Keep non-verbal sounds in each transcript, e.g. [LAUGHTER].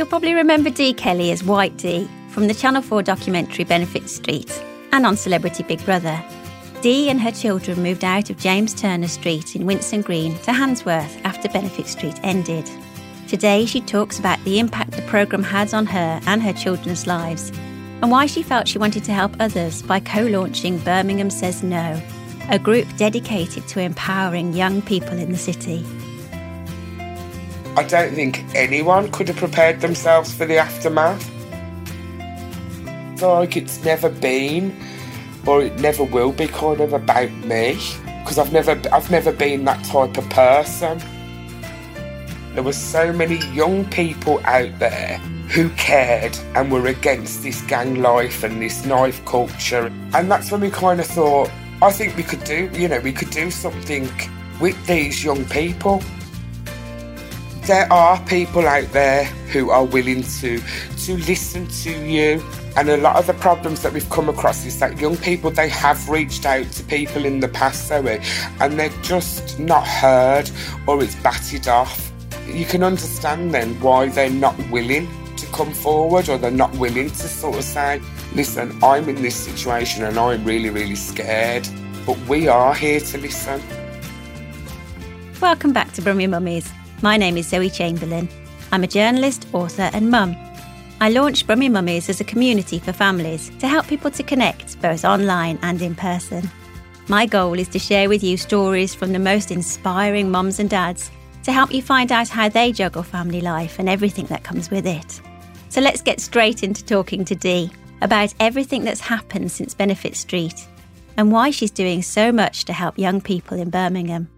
You'll probably remember Dee Kelly as White Dee from the Channel 4 documentary Benefits Street and on Celebrity Big Brother. Dee and her children moved out of James Turner Street in Winson Green to Handsworth after Benefits Street ended. Today, she talks about the impact the programme had on her and her children's lives and why she felt she wanted to help others by co launching Birmingham Says No, a group dedicated to empowering young people in the city. I don't think anyone could have prepared themselves for the aftermath. Like it's never been, or it never will be, kind of about me because I've never, I've never been that type of person. There were so many young people out there who cared and were against this gang life and this knife culture, and that's when we kind of thought, I think we could do, you know, we could do something with these young people there are people out there who are willing to to listen to you. And a lot of the problems that we've come across is that young people they have reached out to people in the past and they're just not heard or it's batted off. You can understand then why they're not willing to come forward or they're not willing to sort of say listen I'm in this situation and I'm really really scared but we are here to listen. Welcome back to Brummie Mummies my name is Zoe Chamberlain. I'm a journalist, author, and mum. I launched Brummie Mummies as a community for families to help people to connect both online and in person. My goal is to share with you stories from the most inspiring mums and dads to help you find out how they juggle family life and everything that comes with it. So let's get straight into talking to Dee about everything that's happened since Benefits Street and why she's doing so much to help young people in Birmingham.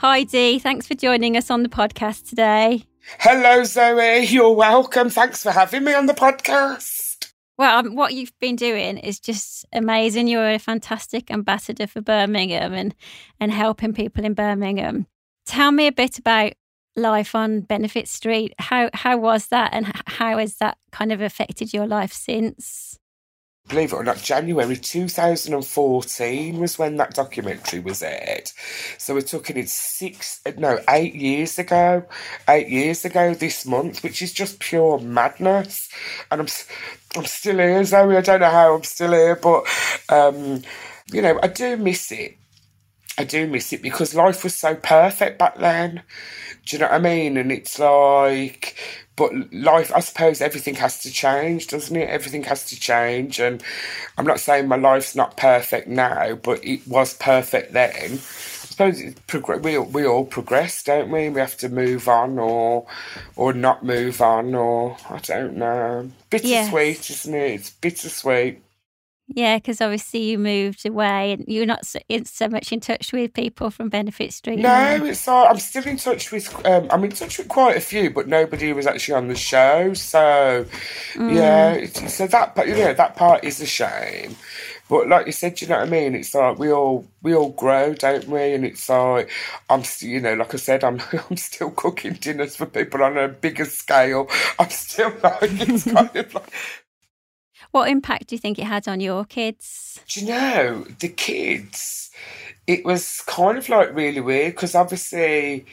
Hi, Dee. Thanks for joining us on the podcast today. Hello, Zoe. You're welcome. Thanks for having me on the podcast. Well, um, what you've been doing is just amazing. You're a fantastic ambassador for Birmingham and, and helping people in Birmingham. Tell me a bit about life on Benefits Street. How how was that, and how has that kind of affected your life since? Believe it or not, January 2014 was when that documentary was aired. So we're talking it six, no, eight years ago, eight years ago this month, which is just pure madness. And I'm, I'm still here, Zoe. I don't know how I'm still here, but, um, you know, I do miss it. I do miss it because life was so perfect back then. Do you know what I mean? And it's like, but life, I suppose everything has to change, doesn't it? Everything has to change. And I'm not saying my life's not perfect now, but it was perfect then. I suppose prog- we, we all progress, don't we? We have to move on or or not move on, or I don't know. Bittersweet, yes. isn't it? It's bittersweet. Yeah, because obviously you moved away and you're not so, so, much in touch with people from Benefits Street. No, it's all, I'm still in touch with. Um, I'm in touch with quite a few, but nobody was actually on the show. So mm. yeah, so that part, you know that part is a shame. But like you said, you know what I mean. It's like we all we all grow, don't we? And it's like I'm, you know, like I said, I'm [LAUGHS] I'm still cooking dinners for people on a bigger scale. I'm still like it's kind of like what impact do you think it had on your kids? Do you know, the kids, it was kind of like really weird because obviously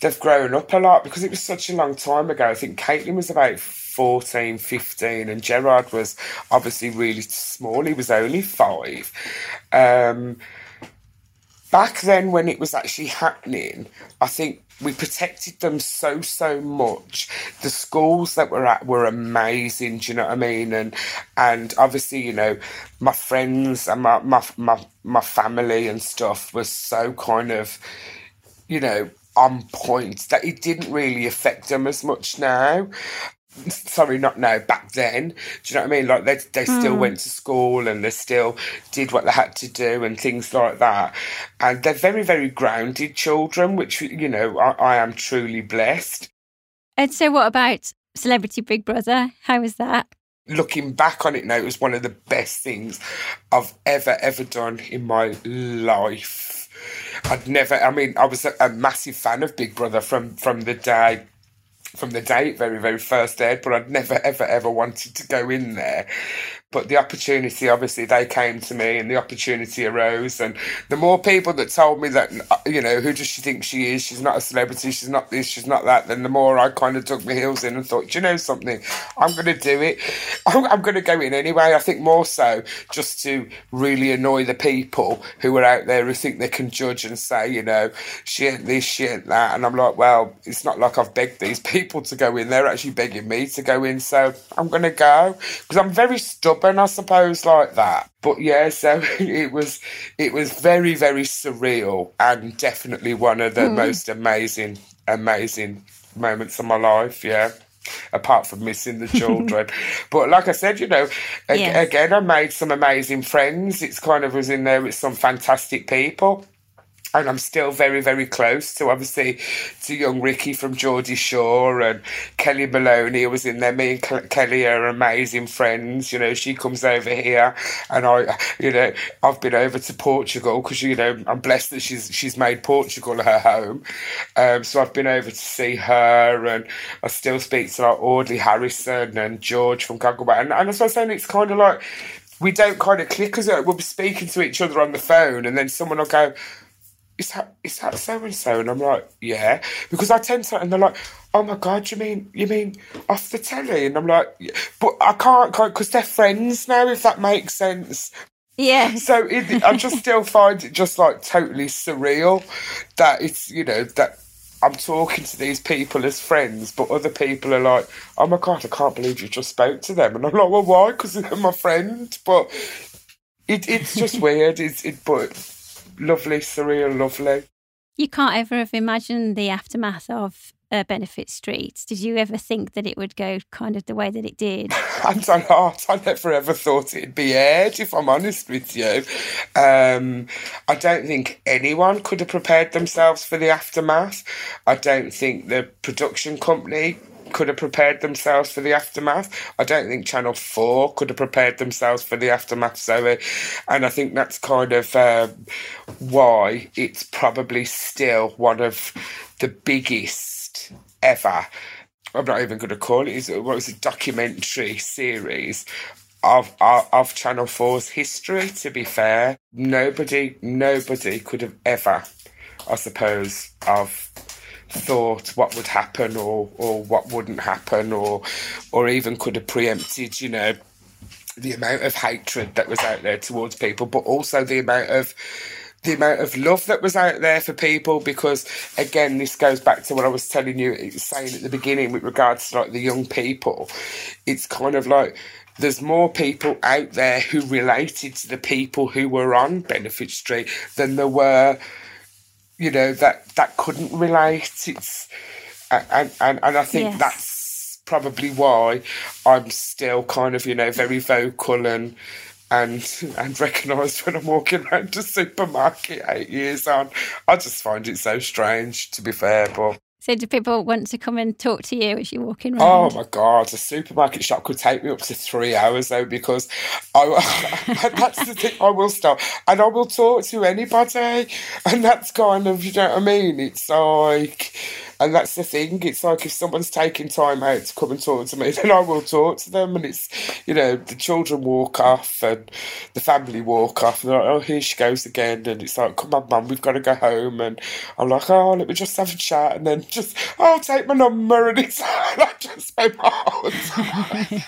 they've grown up a lot because it was such a long time ago. I think Caitlin was about 14, 15, and Gerard was obviously really small. He was only five. Um, back then, when it was actually happening, I think we protected them so so much. The schools that we're at were amazing. Do you know what I mean? And and obviously, you know, my friends and my my my, my family and stuff was so kind of, you know, on point that it didn't really affect them as much now sorry, not now, back then. Do you know what I mean? Like they they still mm. went to school and they still did what they had to do and things like that. And they're very, very grounded children, which you know I, I am truly blessed. And so, what about Celebrity Big Brother? How was that? Looking back on it now, it was one of the best things I've ever ever done in my life. I'd never. I mean, I was a, a massive fan of Big Brother from from the day from the date, very, very first aired, but I'd never, ever, ever wanted to go in there. But the opportunity obviously they came to me and the opportunity arose. And the more people that told me that uh, you know who does she think she is? She's not a celebrity. She's not this. She's not that. Then the more i kind of dug my heels in and thought you know something? I'm going to do it. [LAUGHS] I'm, I'm going to go in anyway. I think more so just to really annoy the people who are out there who think they can judge and say you know she ain't this she ain't that. And i'm like well it's not like i've begged these [LAUGHS] people to go in. They're actually begging me to go in. So i'm going to go. Because i'm very stubborn I suppose, like that. But yeah, so [LAUGHS] it was it was very, very surreal and definitely one of the mm. most amazing, amazing moments of my life, yeah. Apart from missing the [LAUGHS] children. but like I said, you know, yes. again, I made some amazing friends. It's kind of was in there with some fantastic people and I'm still very, very close to obviously to young Ricky from Geordie Shore and Kellie Maloney was in there. Me and Kelly are amazing friends. You know, she comes over here, and I, you know, I've been over to Portugal because you know I'm blessed that she's she's made Portugal her home. Um, so I've been over to see her, and I still speak to like Audley Harrison and George from Gogglebox, and, and as I was saying, it's kind of like we don't kind of click because we'll be speaking to each other on the phone, and then someone will go is that is that so and so? And I'm like, yeah, because I tend to, and they're like, oh my god, you mean you mean off the telly? And I'm like, yeah. but I can't because they're friends now, if that makes sense. Yeah. So it, I just still [LAUGHS] find it just like totally surreal that it's you know that I'm talking to these people as friends, but other people are like, oh my god, I can't believe you just spoke to them, and I'm like, well, why? Because they're my friend, but. It, it's just [LAUGHS] weird. It's it, but lovely, surreal, lovely. You can't ever have imagined the aftermath of uh, Benefits Street. Did you ever think that it would go kind of the way that it did? I'm so hard. I never ever thought it'd be aired, if I'm honest with you. Um, I don't think anyone could have prepared themselves for the aftermath. I don't think the production company could have prepared themselves for the aftermath. I don't think Channel 4 could have prepared themselves for the aftermath, Zoe. And I think that's kind of uh, why it's probably still one of the biggest ever. I'm not even going to call it. What was a documentary series of, of, of Channel 4's history, to be fair. Nobody, nobody could have ever, I suppose, of thought what would happen or or what wouldn't happen or or even could have preempted you know the amount of hatred that was out there towards people but also the amount of the amount of love that was out there for people. Because again this goes back to what I was telling you saying at the beginning with regards to like the young people. It's kind of like there's more people out there who related to the people who were on Benefits Street than there were you know that that couldn't relate. It's and and, and I think yes. that's probably why I'm still kind of you know very vocal and and and recognised when I'm walking around the supermarket eight years on. I just find it so strange, to be fair, but so, do people want to come and talk to you as you're walking oh around? Oh my god, a supermarket shop could take me up to three hours though, because I, [LAUGHS] that's the thing. I will stop and I will talk to anybody, and that's kind of you know what I mean. It's like and that's the thing. It's like if someone's taking time out to come and talk to me, [LAUGHS] then I will talk to them. And it's, you know, the children walk off and the family walk off. And they're like, oh, here she goes again. And it's like, come on, mum, we've got to go home. And I'm like, oh, let me just have a chat. And then just, oh, take my number. And it's, [LAUGHS] I just spend my whole [LAUGHS] time.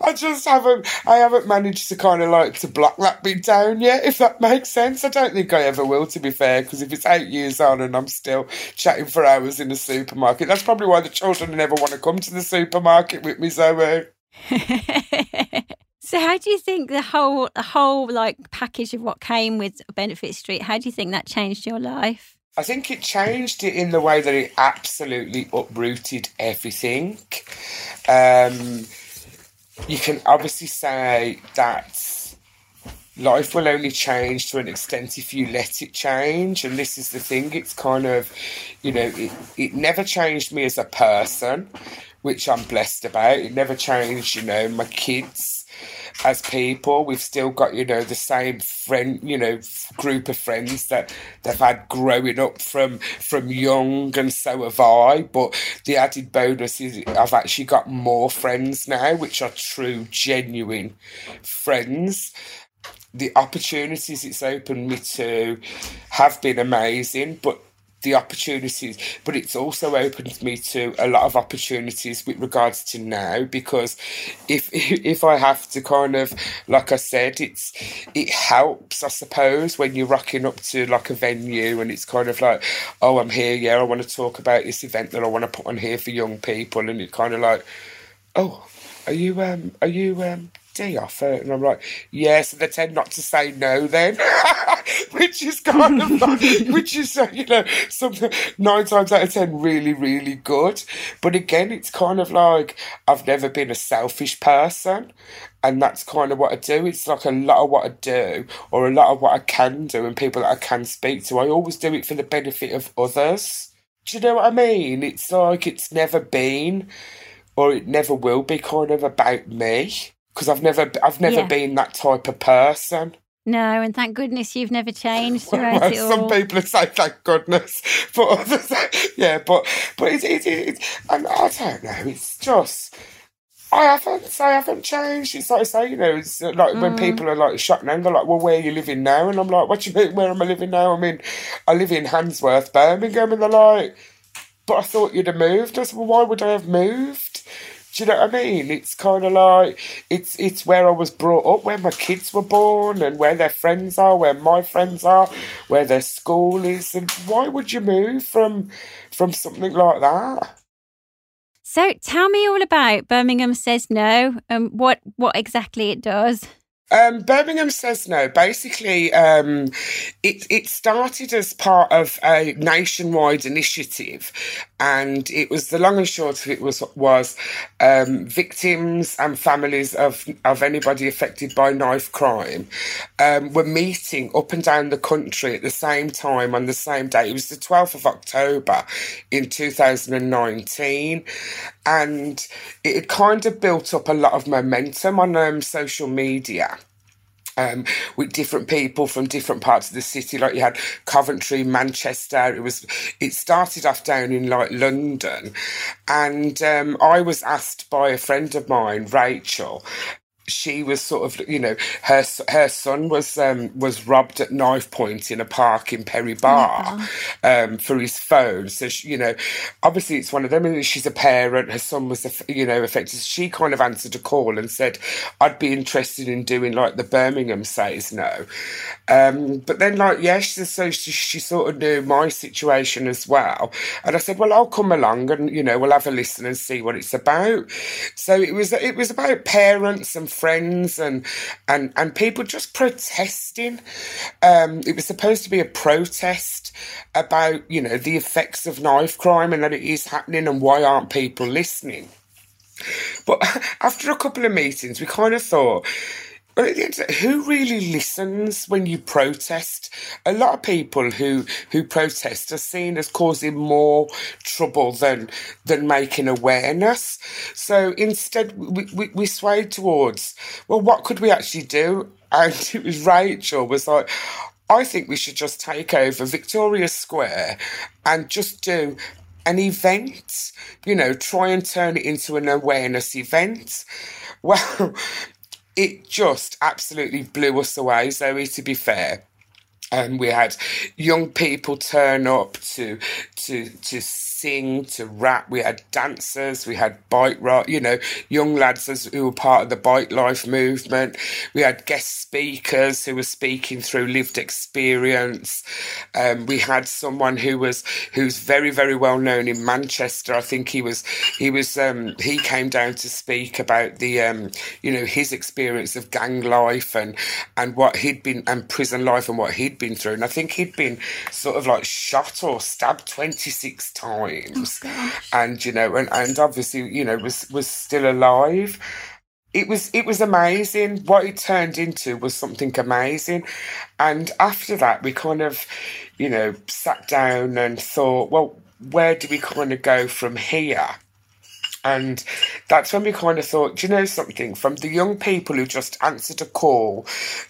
I just haven't I haven't managed to kind of like to block that bit down yet, if that makes sense. I don't think I ever will, to be fair, because if it's eight years on and I'm still chatting for hours in the supermarket, that's probably why the children never want to come to the supermarket with me, Zoe. [LAUGHS] so how do you think the whole the whole like package of what came with Benefits Street, how do you think that changed your life? I think it changed it in the way that it absolutely uprooted everything. Um, you can obviously say that life will only change to an extent if you let it change. And this is the thing, it's kind of, you know, it, it never changed me as a person, which I'm blessed about. It never changed, you know, my kids. As people. We've still got, you know, the same friend, you know, group of friends that they've had growing up from from young, and so have I. But the added bonus is I've actually got more friends now, which are true, genuine friends. The opportunities it's opened me to have been amazing, but the opportunities, but it's also opened me to a lot of opportunities with regards to now because if [LAUGHS] if I have to kind of like I said, it's it helps I suppose when you're rocking up to like a venue and it's kind of like, oh I'm here, yeah, I want to talk about this event that I want to put on here for young people and it's kind of like, oh, are you um are you um day off And I'm like, yes, and they tend not to say no then, [LAUGHS] which is kind of like, [LAUGHS] which is, uh, you know, something nine times out of ten really, really good. But again, it's kind of like I've never been a selfish person. And that's kind of what I do. It's like a lot of what I do, or a lot of what I can do, and people that I can speak to. I always do it for the benefit of others. Do you know what I mean? It's like it's never been, or it never will be, kind of about me because I've never I've never yeah. been that type of person. No, and thank goodness you've never changed [LAUGHS] throughout well, it all. Some people say thank goodness, [LAUGHS] but others, [LAUGHS] yeah, but but it's it, it, it, and I don't know. It's just I haven't I haven't changed. It's like I say, you know, it's like mm. when people are like shocked now, they're like, "Well, where are you living now?" And I'm like, "What do you mean? Where am I living now?" I mean, I live in Handsworth, Birmingham, and they're like, "But I thought you'd have moved." I said, "Well, why would I have moved?" Do you know what I mean? It's kind of like it's it's where I was brought up, where my kids were born, and where their friends are, where my friends are, where their school is. And why would you move from from something like that? So tell me all about Birmingham Says No and what what exactly it does. Um, Birmingham says no. Basically, um, it it started as part of a nationwide initiative, and it was the long and short of it was was um, victims and families of of anybody affected by knife crime um, were meeting up and down the country at the same time on the same day. It was the twelfth of October in two thousand and nineteen, and it had kind of built up a lot of momentum on um, social media um, with different people from different parts of the city. Like you had Coventry, Manchester. It was. It started off down in like London, and um, I was asked by a friend of mine, Rachel, she was sort of, you know, her her son was um, was robbed at knife point in a park in Perry Barr um, for his phone. So she, you know, obviously it's one of them. And she's a parent. Her son was, you know, affected. She kind of answered a call and said, "I'd be interested in doing like the Birmingham says no." Um, but then, like, yes, yeah, so she, she sort of knew my situation as well, and I said, "Well, I'll come along and you know we'll have a listen and see what it's about." So it was it was about parents and friends and and and people just protesting. Um, it was supposed to be a protest about you know the effects of knife crime and that it is happening and why aren't people listening. But [LAUGHS] after a couple of meetings, we kind of thought who really listens when you protest? A lot of people who who protest are seen as causing more trouble than than making awareness. So instead, we, we, we swayed towards well, what could we actually do? And [LAUGHS] it was Rachel was like, I think we should just take over Victoria Square and just do an event. You know, try and turn it into an awareness event. [LAUGHS] Well, it just absolutely blew us away, Zoe, to be fair. And we had young people turn up to to to sing, to rap. We had dancers, we had bike ride, you know, young lads who were part of the bike life movement. We had guest speakers who were speaking through lived experience. Um, we had someone who was who's very very well known in Manchester. I think he was he was um, he came down to speak about the um, you know his experience of gang life and and what he'd been and prison life and what he'd been through. And I think he'd been sort of like shot or stabbed twenty six times times, oh, and you know, and, and obviously, you know, was was still alive. It was it was amazing. What it turned into was something amazing, and after that, we kind of, you know, sat down and thought, well, where do we kind of go from here? And that's when we kind of thought, do you know something? From the young people who just answered a call,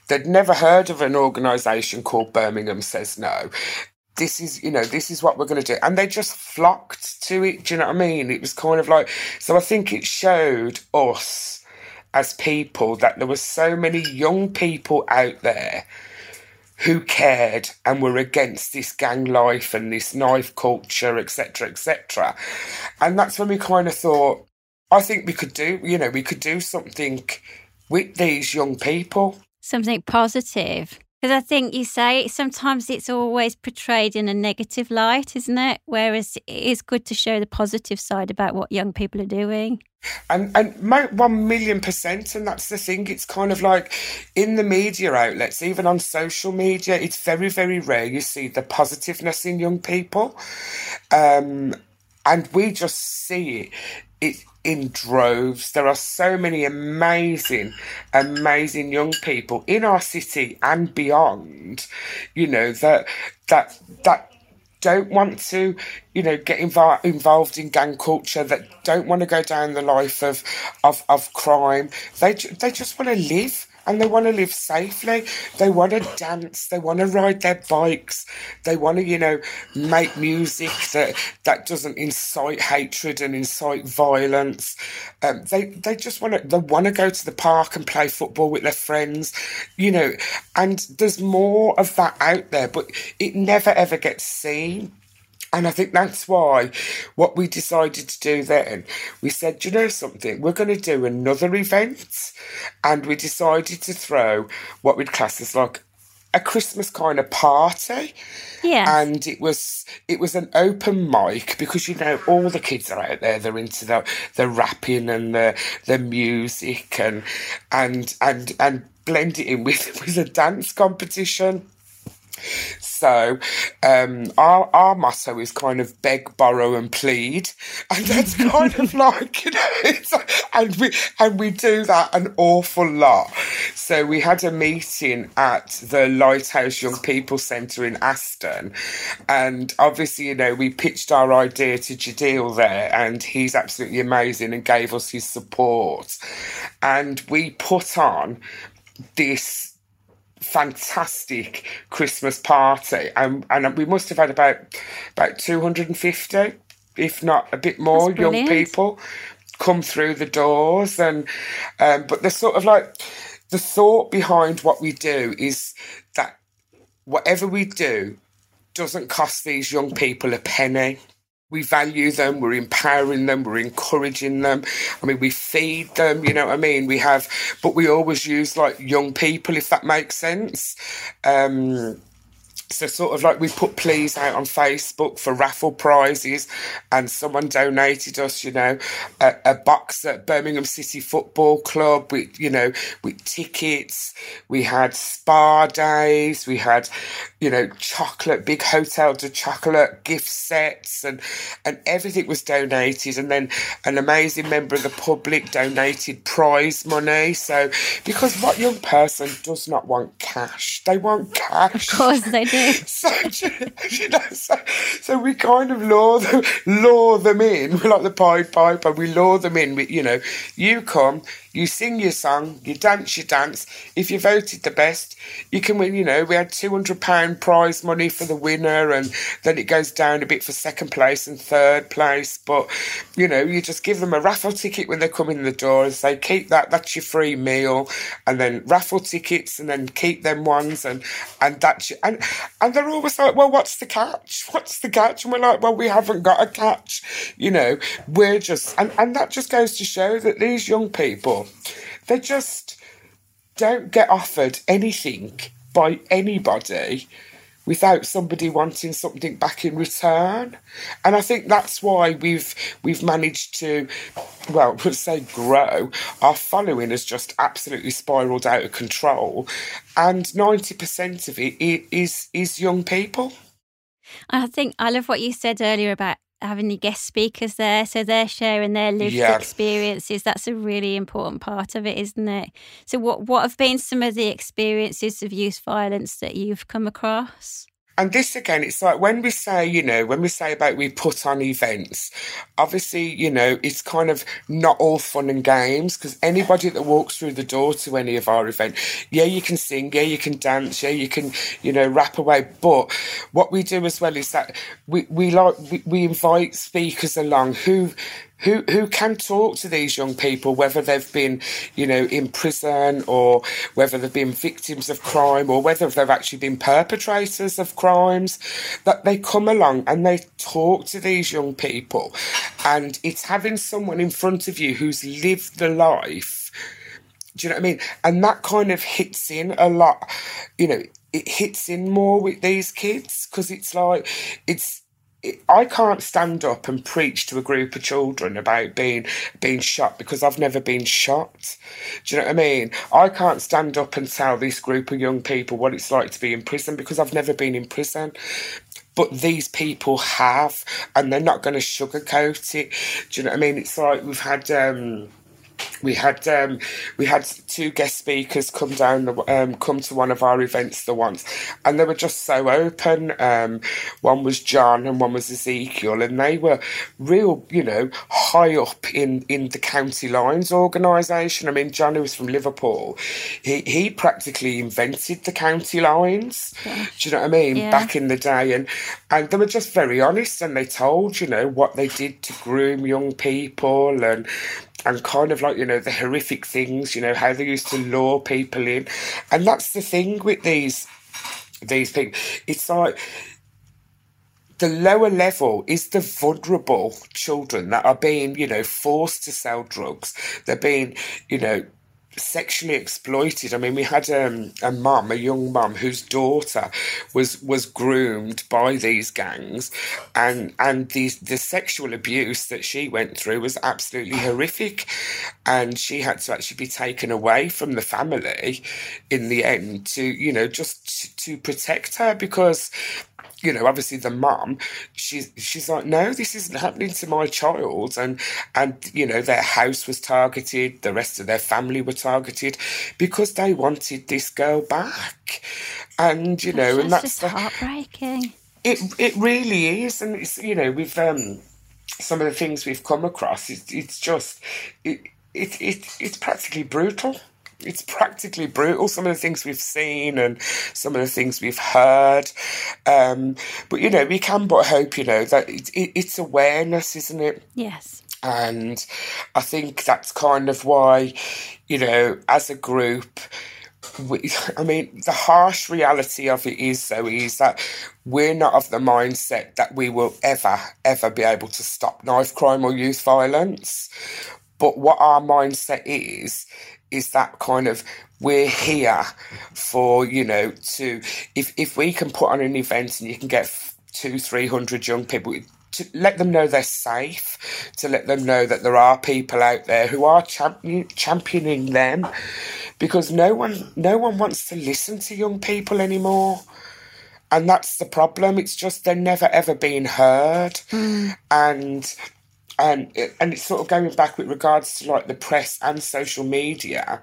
they'd never heard of an organisation called Birmingham Says No. This is, you know, this is what we're going to do. And they just flocked to it. Do you know what I mean? It was kind of like, so I think it showed us as people that there were so many young people out there who cared and were against this gang life and this knife culture, etc., etc. And that's when we kind of thought, I think we could do, you know, we could do something with these young people. Something positive. Because I think you say sometimes it's always portrayed in a negative light, isn't it? Whereas it is good to show the positive side about what young people are doing. And and one million percent, and that's the thing. It's kind of like in the media outlets, even on social media, it's very very rare you see the positiveness in young people, um, and we just see it. It in droves. There are so many amazing, amazing young people in our city and beyond. You know that that that don't want to, you know, get inv- involved in gang culture, that don't want to go down the life of of, of crime. They they just want to live and they want to live safely. They want to dance. They want to ride their bikes. They want to, you know, make music that that doesn't incite hatred and incite violence. Um, they they just want to they want to go to the park and play football with their friends, you know. And there's more of that out there, but it never ever gets seen. And I think that's why what we decided to do then, we said, you know something, we're going to do another event. And we decided to throw what we'd class as like a Christmas kind of party. Yeah. And it was it was an open mic because you know all the kids are out there, they're into the the rapping and the the music and and and and blend it in with [LAUGHS] with a dance competition. So um, our our motto is kind of beg, borrow, and plead, [LAUGHS] and that's kind of [LAUGHS] like you know, and we and we do that an awful lot. So we had a meeting at the Lighthouse Young People Centre in Aston, and obviously you know we pitched our idea to Jadil there, and he's absolutely amazing and gave us his support, and we put on this fantastic Christmas party, and and we must have had about about two hundred and fifty, if not a bit more, young people come through the doors, and um, but the sort of like the thought behind what we do is that whatever we do doesn't cost these young people a penny we value them, we're empowering them, we're encouraging them. I mean, we feed them, you know what I mean? We have, but we always use like young people, if that makes sense. Um, so sort of like we put pleas out on Facebook for raffle prizes, and someone donated us, you know, a, a, box at Birmingham City Football Club with, you know, with tickets. We had spa days. We had, you know, chocolate, big hotel de chocolate gift sets, and and everything was donated. And then an amazing member of the public donated prize money. So because what young person does not want cash? They want cash. Of course they do. [LAUGHS] so, you know, so, so, we kind of lure them, lure them in. We're like the Pied Piper. We lure them in. We, you know, you come, you sing your song, you dance your dance. If you voted the best, you can win. You know, we had two hundred pound prize money for the winner, and then it goes down a bit for second place and third place. But you know, you just give them a raffle ticket when they come in the door and say, "Keep that. That's your free meal," and then raffle tickets, and then keep them ones, and and that's your, and and they're always like, "Well, what's the catch? What's the catch?" And we're like, "Well, we haven't got a catch." You know, we're just and and that just goes to show that these young people they just don't get offered anything by anybody without somebody wanting something back in return. And I think that's why we've we've managed to well, [LAUGHS] let's say grow. Our following has just absolutely spiraled out of control. And ninety percent of it is is young people. I think I love what you said earlier about having the guest speakers there so they're sharing their lived yeah. experiences. That's a really important part of it isn't it? So what what have been some of the experiences of youth violence that you've come across And this again, it's like when we say, you know, when we say about we put on events, obviously, you know, it's kind of not all fun and games because anybody that walks through the door to any of our event, yeah, you can sing, yeah, you can dance, yeah, you can, you know, rap away. But what we do as well is that we, we like, we, we invite speakers along who, who who can talk to these young people, whether they've been, you know, in prison or whether they've been victims of crime or whether they've actually been perpetrators of crimes, that they come along and they talk to these young people, and it's having someone in front of you who's lived the life. Do you know what I mean? And that kind of hits in a lot. You know, it hits in more with these kids because it's like it's I can't stand up and preach to a group of children about being being shot because I've never been shot. Do you know what I mean? I can't stand up and tell this group of young people what it's like to be in prison because I've never been in prison. But these people have, and they're not going to sugarcoat it. Do you know what I mean? It's like we've had. Um, we had um, we had two guest speakers come down um, come to one of our events the once and they were just so open um, one was John and one was Ezekiel and they were real you know high up in in the county lines organisation I mean John who was from Liverpool he, he practically invented the county lines yeah. do you know what I mean yeah. back in the day and and they were just very honest and they told you know what they did to groom young people and and kind of like you know the horrific things you know how they used to lure people in. And that's the thing with these these people it's like the lower level is the vulnerable children that are being you know forced to sell drugs. They're being you know sexually exploited. I mean, we had um, a mum, a young mum, whose daughter was was groomed by these gangs, and and the the sexual abuse that she went through was absolutely horrific, and she had to actually be taken away from the family in the end to you know just to protect her because you know, obviously the mum, she's she's like, no, this isn't happening to my child, and and you know their house was targeted, the rest of their family were targeted because they wanted this girl back, and you know, that's and that's just the, heartbreaking. It it really is, and it's you know with um some of the things we've come across, it's it's just it it, it it's practically brutal it's practically brutal. Some of the things we've seen and some of the things we've heard. Um, but, you know, we can but hope, you know, that it, it, it's awareness, isn't it? Yes. And I think that's kind of why, you know, as a group, we, [LAUGHS] I mean, the harsh reality of it is, though, is that we're not of the mindset that we will ever, ever be able to stop knife crime or youth violence. But what our mindset is, is that kind of we're here for you know to if if we can put on an event and you can get two three hundred young people to let them know they're safe to let them know that there are people out there who are champion, championing them because no one no one wants to listen to young people anymore. And that's the problem. It's just they're never ever being heard. Mm. and and and it's sort of going back with regards to like the press and social media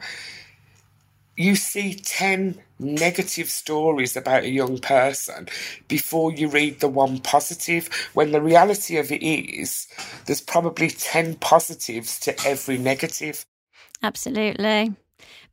you see 10 negative stories about a young person before you read the one positive when the reality of it is there's probably 10 positives to every negative. Absolutely.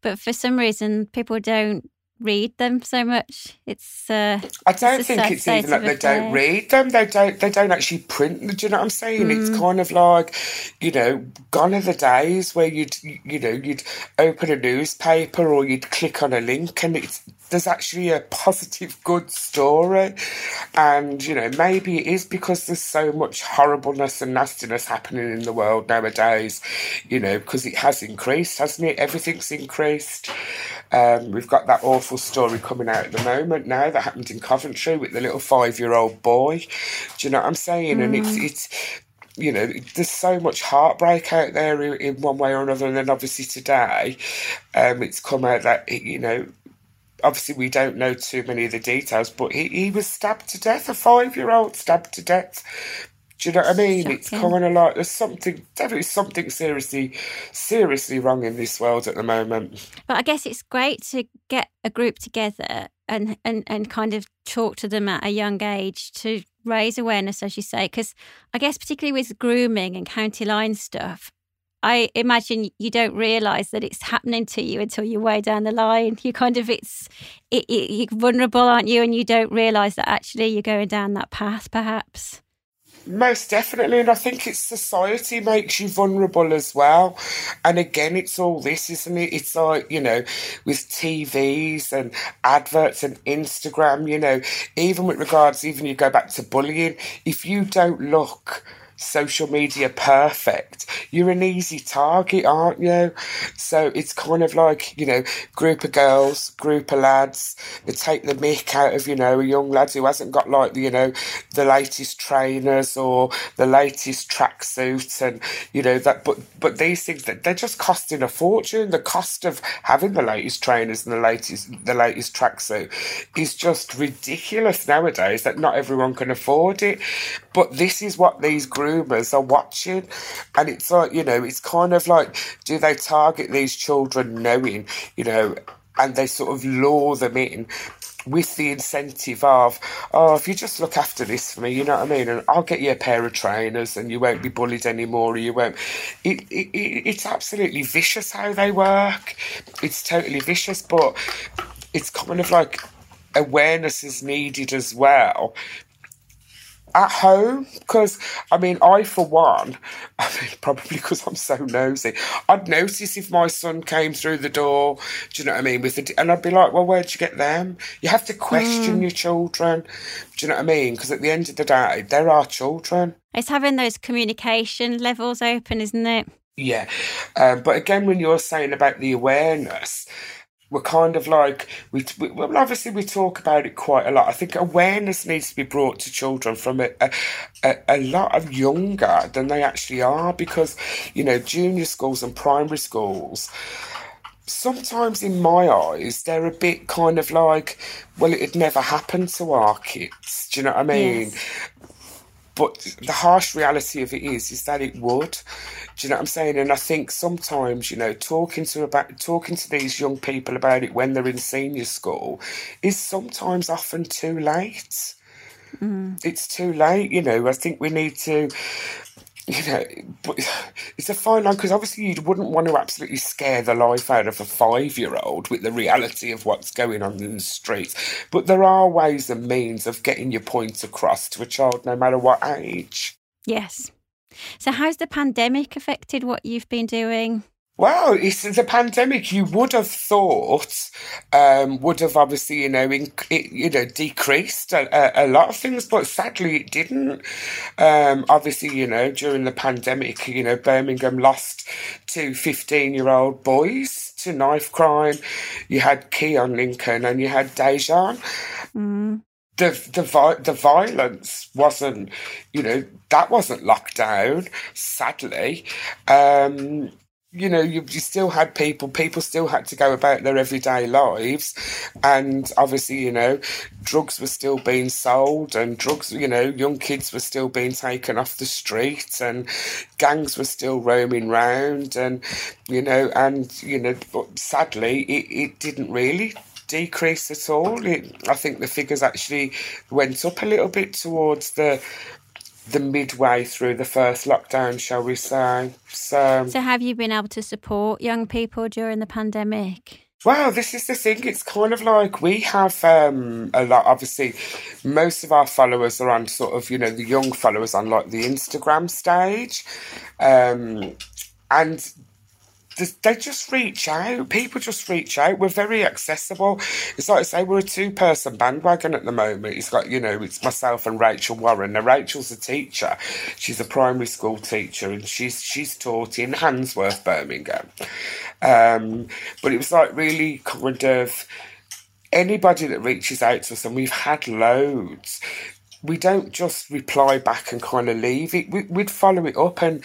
But for some reason people don't read them so much. It's. Uh, I don't it's think it's even that they don't read them. They don't. They don't actually print. them. Do you know what I'm saying? Mm. It's kind of like, you know, gone are the days where you'd, you know, you'd open a newspaper or you'd click on a link and it's there's actually a positive, good story. And, you know, maybe it is because there's so much horribleness and nastiness happening in the world nowadays, you know, because it has increased, hasn't it? Everything's increased. Um, we've got that awful story coming out at the moment now that happened in Coventry with the little five year old boy. Do you know what I'm saying? Mm. And it's, mm. it's, you know, there's so much heartbreak out there in, in, one way or another. And then obviously today, um, it's come out that, you know, obviously we don't know too many of the details, but he, he was stabbed to death, a five year old stabbed to death Do you know what I mean? Shocking. It's kind of like there's something, definitely something seriously, seriously wrong in this world at the moment. But I guess it's great to get a group together and and and kind of talk to them at a young age to raise awareness, as you say, because I guess particularly with grooming and county line stuff, I imagine you don't realize that it's happening to you until you're way down the line. You kind of it's it, it, you're vulnerable, aren't you? And you don't realize that actually you're going down that path, perhaps. Most definitely, and I think it's society makes you vulnerable as well. And again, it's all this, isn't it? It's like, you know, with TVs and adverts and Instagram, you know, even with regards, even you go back to bullying, if you don't look social media perfect, you're an easy target, aren't you? So it's kind of like, you know, group of girls, group of lads, they take the mick out of, you know, a young lad who hasn't got like, you know, the latest trainers or the latest tracksuit and, you know, that, but, but these things, that they're just costing a fortune. The cost of having the latest trainers and the latest, the latest tracksuit is just ridiculous nowadays that not everyone can afford it. But this is what these groomers are watching. And it's like, you know, it's kind of like, do they target these children knowing, you know, and they sort of lure them in with the incentive of, oh, if you just look after this for me, you know what I mean? And I'll get you a pair of trainers and you won't be bullied anymore or you won't. It, it, it, it's absolutely vicious how they work. It's totally vicious, but it's kind of like awareness is needed as well at home because I mean, I for one, [LAUGHS] I mean, probably because I'm so nosy, I'd notice if my son came through the door. Do you know what I mean? With the, and I'd be like, well, where'd you get them? You have to question mm. your children. Do you know what I mean? Because at the end of the day, they're our children. It's having those communication levels open, isn't it? Yeah, um, but again, when you're saying about the awareness we're kind of like we, we, well obviously we talk about it quite a lot. I think awareness needs to be brought to children from a, a, a lot of younger than they actually are because you know junior schools and primary schools sometimes in my eyes they're a bit kind of like well it never happened to our kids. Do you know what i mean? Yes. But the harsh reality of it is, is that it would. Do you know what I'm saying? And I think sometimes, you know, talking to about talking to these young people about it when they're in senior school is sometimes often too late. Mm. It's too late, you know. I think we need to you know, [SIGHS] it's a fine line because obviously you wouldn't want to absolutely scare the life out of a five year old with the reality of what's going on in the streets. But there are ways and means of getting your point across to a child no matter what age. Yes. So, how's the pandemic affected what you've been doing? Well, it's the pandemic. You would have thought um, would have obviously, you know, in, it, you know, decreased a, a, lot of things, but sadly it didn't. Um, obviously, you know, during the pandemic, you know, Birmingham lost two 15-year-old boys to knife crime. You had Keon Lincoln and you had Dejan. Mm the the the violence wasn't, you know, that wasn't locked down. Sadly, um, you know, you, you still had people, people still had to go about their everyday lives. And obviously, you know, drugs were still being sold and drugs, you know, young kids were still being taken off the street and gangs were still roaming round and, you know, and, you know, but sadly, it, it didn't really decrease at all. It, I think the figures actually went up a little bit towards the the midway through the first lockdown, shall we say. So, so have you been able to support young people during the pandemic? Well, this is the thing. It's kind of like we have um, a lot. Obviously, most of our followers are on sort of, you know, the young followers on like the Instagram stage. Um, and they just reach out. People just reach out. We're very accessible. It's like I say, we're a two person bandwagon at the moment. It's got, you know, it's myself and Rachel Warren. Now, Rachel's a teacher. She's a primary school teacher and she's she's taught in Handsworth, Birmingham. Um, but it was like really kind of anybody that reaches out to us, and we've had loads we don't just reply back and kind of leave it. We, would follow it up and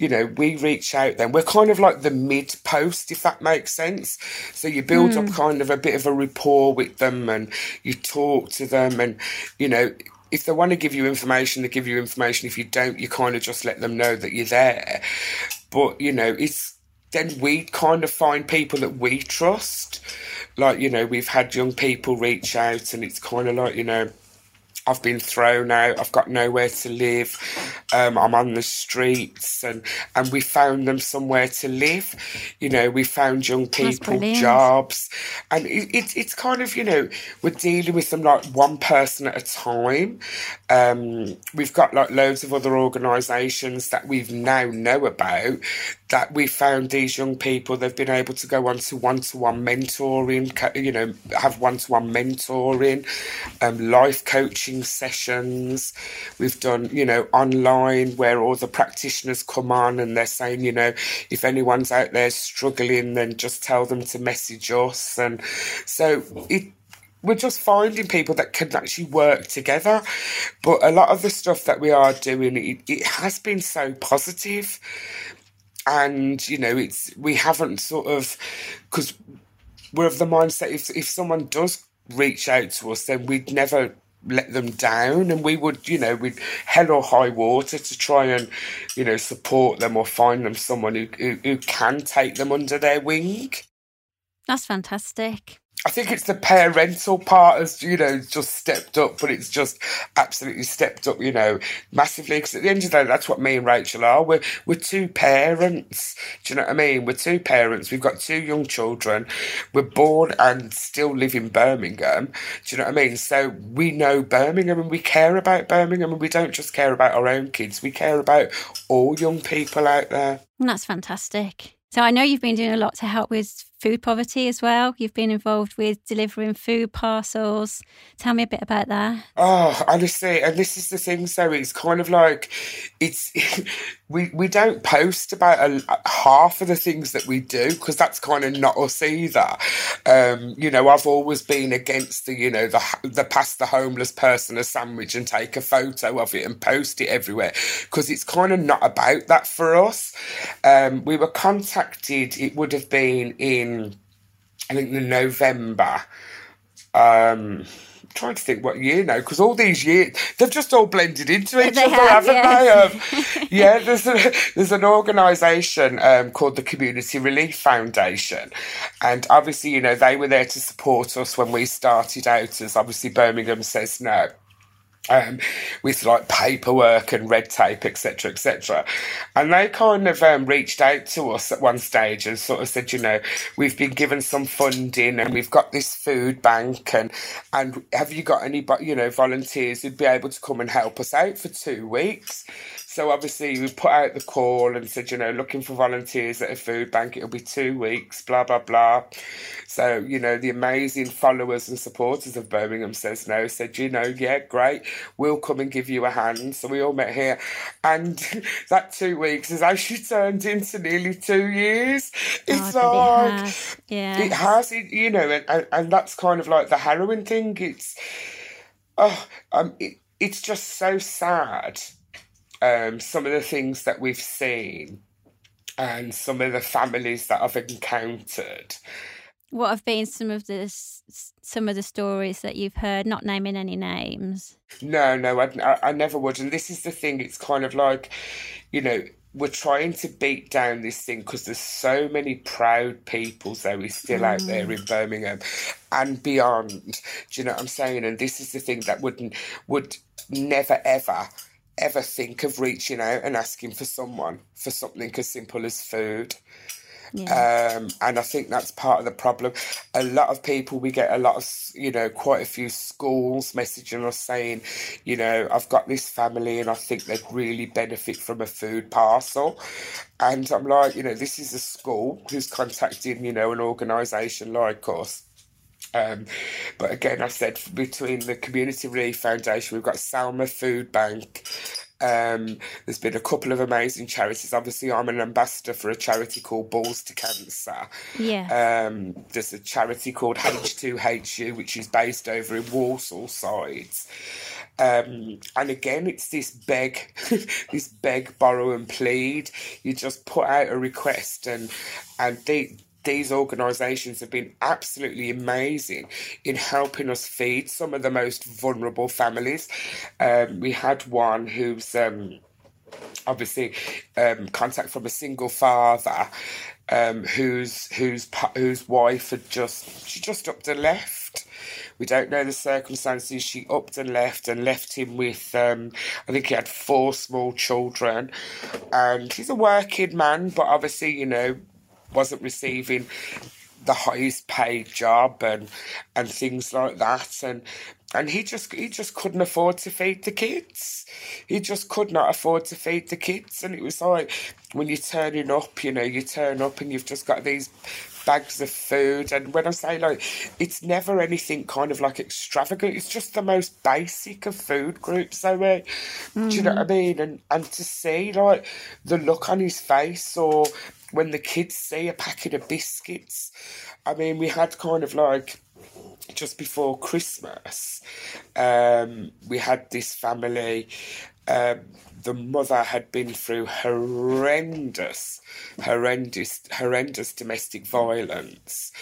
you know, we reach out then. We're kind of like the mid post, if that makes sense. So you build mm. up hmm. kind of a bit of a rapport with them and you talk to them and, you know, if they want to give you information, they give you information. If you don't, you kind of just let them know that you're there. But you know, it's then we kind of find people that we trust. Like you know, we've had young people reach out, and it's kind of like you know I've been thrown out. I've got nowhere to live. Um, I'm on the streets, and and we found them somewhere to live. You know, we found young people jobs, and it, it, it's kind of you know we're dealing with them like one person at a time. Um, we've got like loads of other organisations that we've now know about that we found these young people. They've been able to go on to one to one mentoring. You know, have one to one mentoring, um, life coaching sessions. We've done, you know, online where all the practitioners come on and they're saying, you know, if anyone's out there struggling, then just tell them to message us. And so it, we're just finding people that can actually work together. But a lot of the stuff that we are doing, it, it has been so positive. And, you know, it's, we haven't sort of, because we're of the mindset if, if someone does reach out to us, then we'd never let them down. And we would you know we'd hell or high water to try and you know support them or find them someone who, who, who can take them under their wing. That's fantastic I think it's the parental part has, you know, just stepped up, but it's just absolutely stepped up, you know, massively. Because at the end of the day, that's what me and Rachel are. We're, we're two parents. Do you know what I mean? We're two parents. We've got two young children. We're born and still live in Birmingham. Do you know what I mean? So we know Birmingham and we care about Birmingham and we don't just care about our own kids. We care about all young people out there. And that's fantastic. So I know you've been doing a lot to help with food poverty as well. You've been involved with delivering food parcels. Tell me a bit about that. Oh, honestly, and this is the thing. So it's kind of like it's [LAUGHS] we we don't post about a, half of the things that we do because that's kind of not us either. Um, you know, I've always been against the you know the the pass the homeless person a sandwich and take a photo of it and post it everywhere because it's kind of not about that for us. Um, we were contacted. It would have been in I think November. Um, trying to think what year now because all these years they've just all blended into [LAUGHS] each they other, have, haven't yes. they? Um, [LAUGHS] yeah, there's a, there's an organisation um, called the Community Relief Foundation, and obviously you know they were there to support us when we started out as obviously Birmingham says no um, with like paperwork and red tape, etc., etc. And they kind of um, reached out to us at one stage and sort of said, you know, we've been given some funding and we've got this food bank and and have you got any, you know, volunteers who'd be able to come and help us out for two weeks? So obviously we put out the call and said, you know, looking for volunteers at a food bank. It'll be two weeks, blah blah blah. So you know, the amazing followers and supporters of Birmingham says no said, you know, yeah, great, we'll come and give you a hand. So we all met here, and [LAUGHS] that two weeks has actually turned into nearly two years. It's oh, like it has. Yeah, it has. It, you know, and, and and that's kind of like the harrowing thing. It's oh, um, it, it's just so sad um, some of the things that we've seen and some of the families that I've encountered. What have been some of the some of the stories that you've heard? Not naming any names. No, no, I, I never would. And this is the thing. It's kind of like, you know, we're trying to beat down this thing because there's so many proud people Zoe still mm. out there mm. in Birmingham and beyond. Do you know what I'm saying? And this is the thing that wouldn't would never ever ever think of reaching out and asking for someone for something as simple as food. Yeah. Um, and I think that's part of the problem. A lot of people, we get a lot of, you know, quite a few schools messaging us saying, you know, I've got this family and I think they'd really benefit from a food parcel. And I'm like, you know, this is a school who's contacting, you know, an organisation like us um, but again, I said between the Community Relief Foundation, we've got Salma Food Bank. Um, there's been a couple of amazing charities. Obviously, I'm an ambassador for a charity called Balls to Cancer. Yeah. Um, there's a charity called H2HU, which is based over in Walsall sides. Um, and again, it's this beg, [LAUGHS] this beg, borrow, and plead. You just put out a request, and and they these organisations have been absolutely amazing in helping us feed some of the most vulnerable families. Um, we had one who's um, obviously um, contact from a single father um, whose whose whose wife had just she just upped and left. We don't know the circumstances. She upped and left and left him with um, I think he had four small children, and he's a working man, but obviously you know wasn't receiving the highest paid job and and things like that. And and he just he just couldn't afford to feed the kids. He just could not afford to feed the kids. And it was like when you're turning up you know you turn up and you've just got these bags of food. And when i say like it's never anything kind of like extravagant. It's just the most basic of food groups so uh, mm. do you know what i mean? And and to see like the look on his face or when the kids see a packet of biscuits, I mean, we had kind of like just before Christmas, um, we had this family. Um, the mother had been through horrendous, horrendous, horrendous domestic violence.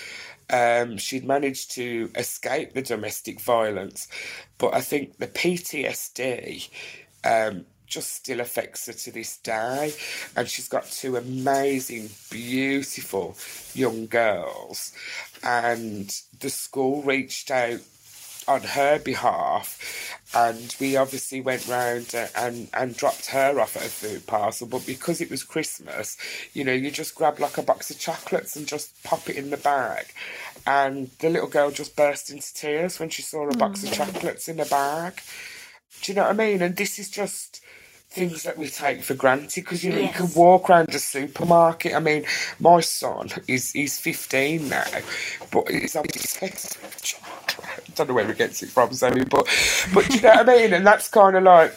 Um, she'd managed to escape the domestic violence, but I think the PTSD um, just still affects her to this day. And she's got two amazing, beautiful young girls. And the school reached out on her behalf. And we obviously went round and, and dropped her off at a food parcel. But because it was christmas you know you just grab like a box of chocolates and just pop it in the bag. And the little girl just burst into tears when she saw a box of hmm. chocolates in a bag. Do you know what i mean? And this is just things that we take for granted because you know yes. you can walk around a supermarket. I mean, my son is he's fifteen now, but he's obsessed with chocolate. I don't know where he gets it from, Zoe, but but you know what I [LAUGHS] mean? And that's kind of like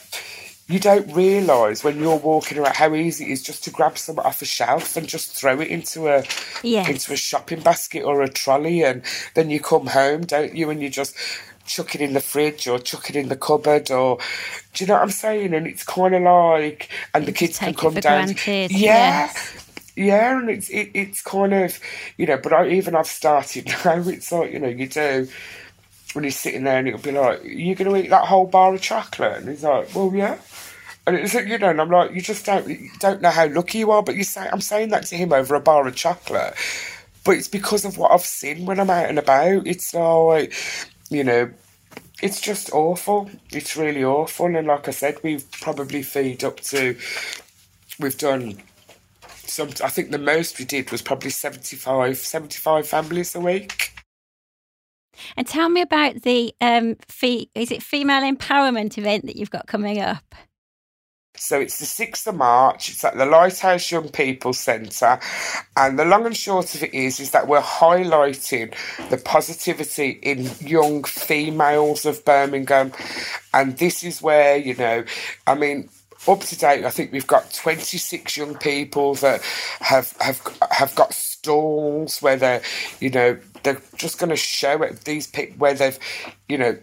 you don't realise when you're walking around how easy it is just to grab something off a shelf and just throw it into a yes. into a shopping basket or a trolley, and then you come home, don't you? And you just chuck it in the fridge or chuck it in the cupboard or do you know what I'm saying? And it's kind of like, and the kids can come down. Granted, yeah. Yes. Yeah, and it's it, it's kind of you know, but I, even I've started [LAUGHS] now. It's like you know, you do when he's sitting there and it'll be like, "You're going to eat that whole bar of chocolate?" And he's like, "Well, yeah." And it's like you know, and I'm like, you just don't you don't know how lucky you are. But you say I'm saying that to him over a bar of chocolate, but it's because of what I've seen when I'm out and about. It's like you know, it's just awful. It's really awful. And like I said, we've probably feed up to, we've done some, I think the most we did was probably 75, 75 families a week. And tell me about the um, fee, is it female empowerment event that you've got coming up? So it's the 6th of March. It's at the Lighthouse Young People Centre. And the long and short of it is, is that we're highlighting the positivity in young females of Birmingham. And this is where, you know, I mean, up to date, I think we've got 26 young people that have have have got stalls where they're, you know, they're just going to show it, these people where they've, you know,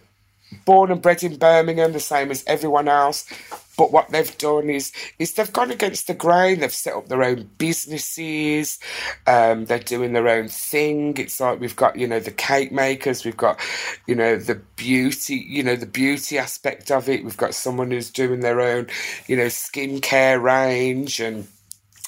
born and bred in Birmingham, the same as everyone else. But what they've done is is they've gone against the grain. They've set up their own businesses. Um, they're doing their own thing. It's like we've got you know the cake makers. We've got you know the beauty. You know the beauty aspect of it. We've got someone who's doing their own you know skincare range and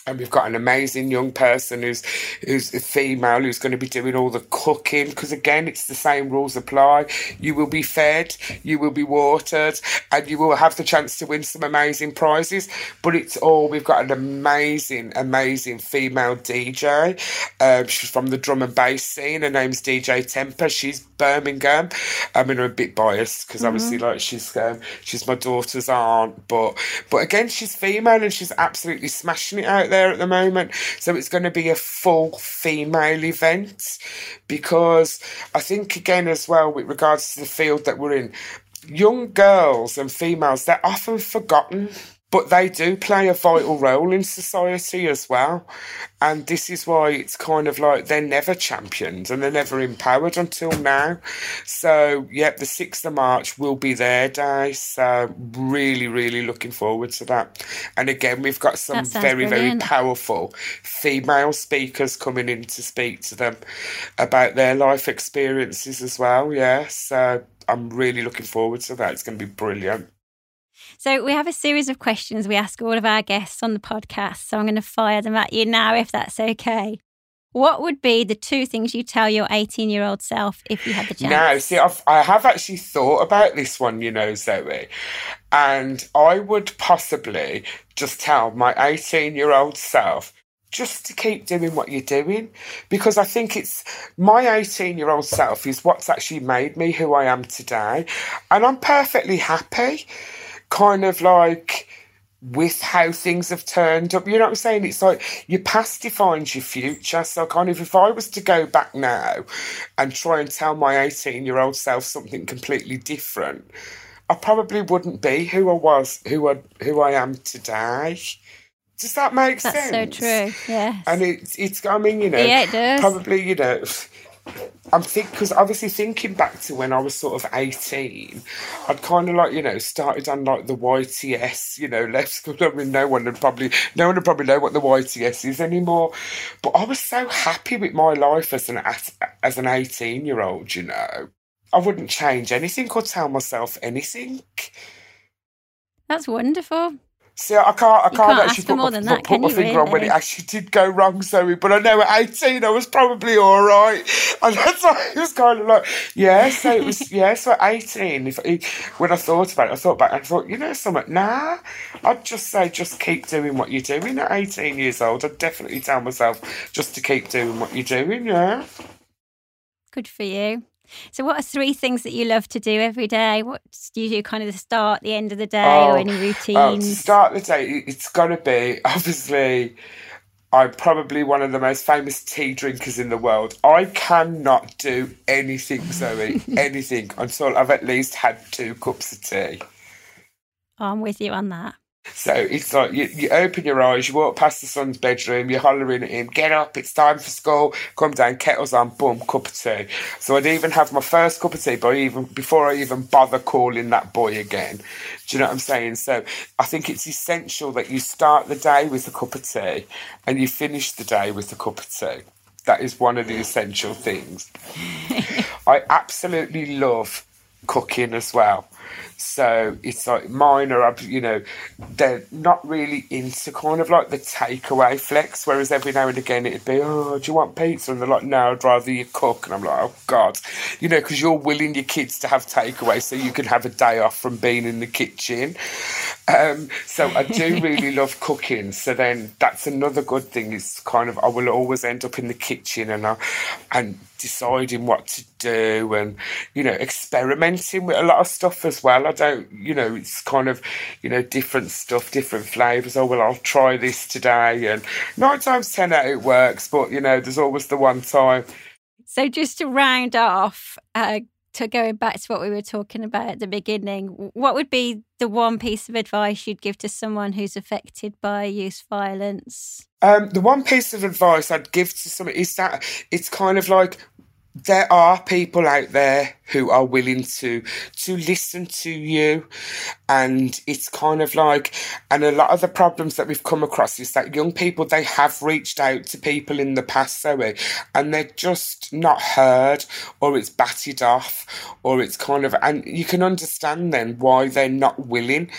and we've got an amazing young person who's who's a female who's going to be doing all the cooking because again it's the same rules apply. You will be fed you will be watered and you will have the chance to win some amazing prizes. But it's all we've got an amazing amazing female dj um, she's from the drum and bass scene. Her name's dj temper. She's birmingham. I mean i'm a bit biased because mm-hmm. obviously like she's um, she's my daughter's aunt but but again she's female and she's absolutely smashing it out there at the moment. So it's going to be a full female event because I think, again, as well, with regards to the field that we're in, young girls and females, they're often forgotten. But they do play a vital role in society as well. And this is why it's kind of like they're never champions and they're never empowered until now. So, yep, the 6th of March will be their day. So, really, really looking forward to that. And again, we've got some very, brilliant. very powerful female speakers coming in to speak to them about their life experiences as well. Yeah. So, I'm really looking forward to that. It's going to be brilliant. So, we have a series of questions we ask all of our guests on the podcast. So, I'm going to fire them at you now, if that's okay. What would be the two things you tell your 18 year old self if you had the chance? Now, see, I've, I have actually thought about this one, you know, Zoe. And I would possibly just tell my 18 year old self just to keep doing what you're doing because I think it's my 18 year old self is what's actually made me who I am today. And I'm perfectly happy, kind of like with how things have turned up. You know what I'm saying? It's like your past defines your future. So, kind of, if I was to go back now and try and tell my 18 year old self something completely different, I probably wouldn't be who I was, who I, who I am today. Does that make That's sense? That's so true. Yeah. And it's it's I mean you know yeah it does probably you know. I'm think because obviously thinking back to when I was sort of 18, I'd kind of like you know started on like the YTS, you know, left school. [LAUGHS] I mean, no one would probably no one would probably know what the YTS is anymore. But I was so happy with my life as an as, as an 18 year old, you know. I wouldn't change anything or tell myself anything. That's wonderful. See, I can't, I can't, can't actually put, my, that, put my finger really? on when it actually did go wrong, Zoe. But I know at 18 I was probably all right. [LAUGHS] And that's why it was kind of like, yeah, so it was, [LAUGHS] yeah, so at 18, if, when I thought about it, I thought back and I thought, you know something, nah, I'd just say, just keep doing what you're doing at 18 years old. I'd definitely tell myself just to keep doing what you're doing, yeah. Good for you. So, what are three things that you love to do every day? What do you do kind of the start, the end of the day, oh, or any oh, routines? Oh, start the day, it's got to be [LAUGHS] obviously. I'm probably one of the most famous tea drinkers in the world. I cannot do anything, Zoe, [LAUGHS] anything until I've at least had two cups of tea. Oh, I'm with you on that. So it's like you, you open your eyes, you walk past the son's bedroom, you're hollering at him, get up, it's time for school, come down, kettle's on, boom, cup of tea. So I'd even have my first cup of tea but even before I even bother calling that boy again. Do you know what I'm saying? So I think it's essential that you start the day with a cup of tea and you finish the day with a cup of tea. That is one of the essential things. [LAUGHS] I absolutely love cooking as well. So it's like mine are, you know, they're not really into kind of like the takeaway flex. Whereas every now and again it'd be, oh, do you want pizza? And they're like, no, I'd rather you cook. And I'm like, oh God, you know, because you're willing your kids to have takeaway so you can have a day off from being in the kitchen. Um, so I do [LAUGHS] really love cooking. So then that's another good thing. Is kind of I will always end up in the kitchen and I, and deciding what to do and you know experimenting with a lot of stuff as well i don't you know it's kind of you know different stuff different flavors. Oh well i'll try this today. And nine times ten out it works but you know there's always the one time. So just to round off uh, to going back to what we were talking about at the beginning what would be the one piece of advice you'd give to someone who's affected by youth violence? Um, the one piece of advice I'd give to someone is that it's kind of like there are people out there who are willing to to listen to you and it's kind of like and a lot of the problems that we've come across is that young people they have reached out to people in the past and they're just not heard or it's batted off or it's kind of and you can understand then why they're not willing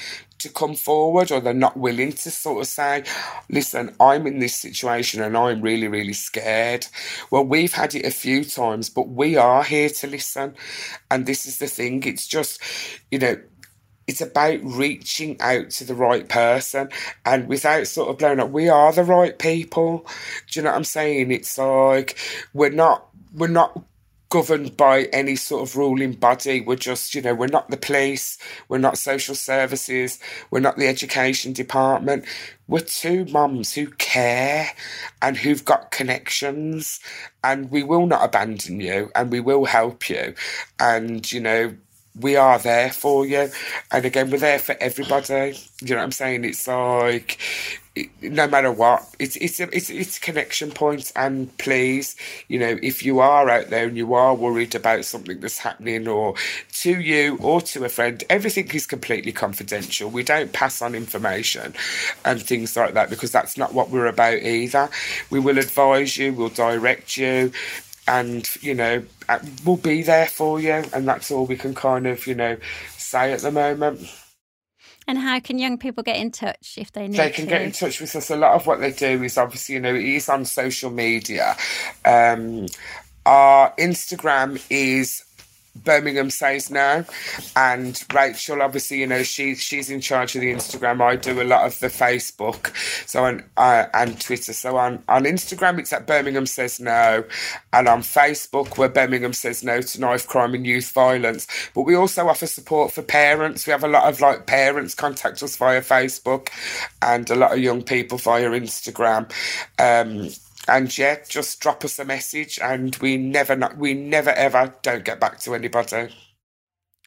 to come forward or they're not willing to sort of say, listen, I'm in this situation and I'm really, really scared. Well, we've had it a few times, but we are here to listen. And this is the thing, it's just, you know, it's about reaching out to the right person and without sort of blowing up, we are the right people. Do you know what I'm saying? It's like we're not we're not governed by any sort of ruling body. We're just, you know, we're not the police, we're not social services, we're not the education department. We're two mums who care and who've got connections, and we will not abandon you and we will help you. And, you know, we are there for you. And again, we're there for everybody. You know what I'm saying? It's like, no matter what, it's it's a, it's it's connection points. And please, you know, if you are out there and you are worried about something that's happening, or to you or to a friend, everything is completely confidential. We don't pass on information and things like that because that's not what we're about either. We will advise you, we'll direct you, and you know, uh, we'll be there for you. And that's all we can kind of you know say at the moment. And how can young people get in touch if they need They can to? get in touch with us. A lot of what they do is obviously, you know, it is on social media. Um, our Instagram is Birmingham says no, and Rachel, obviously, you know, she she's in charge of the Instagram. I do a lot of the Facebook, so on uh, and Twitter. So on on Instagram, it's at Birmingham says no, and on Facebook, where Birmingham says no to knife crime and youth violence. But we also offer support for parents. We have a lot of like parents contact us via Facebook, and a lot of young people via Instagram. Um, and yeah, just drop us a message, and we never, not, we never ever don't get back to anybody.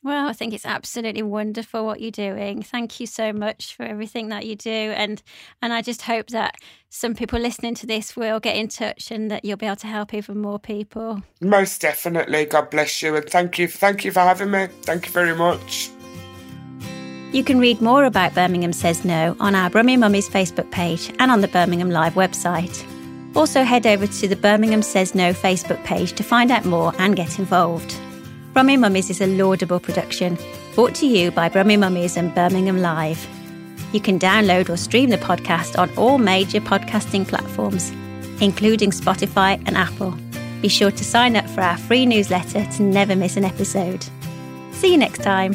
Well, I think it's absolutely wonderful what you're doing. Thank you so much for everything that you do, and and I just hope that some people listening to this will get in touch and that you'll be able to help even more people. Most definitely. God bless you, and thank you, thank you for having me. Thank you very much. You can read more about Birmingham Says No on our Brummie Mummies Facebook page and on the Birmingham Live website. Also, head over to the Birmingham Says No Facebook page to find out more and get involved. Brummie Mummies is a laudable production brought to you by Brummie Mummies and Birmingham Live. You can download or stream the podcast on all major podcasting platforms, including Spotify and Apple. Be sure to sign up for our free newsletter to never miss an episode. See you next time.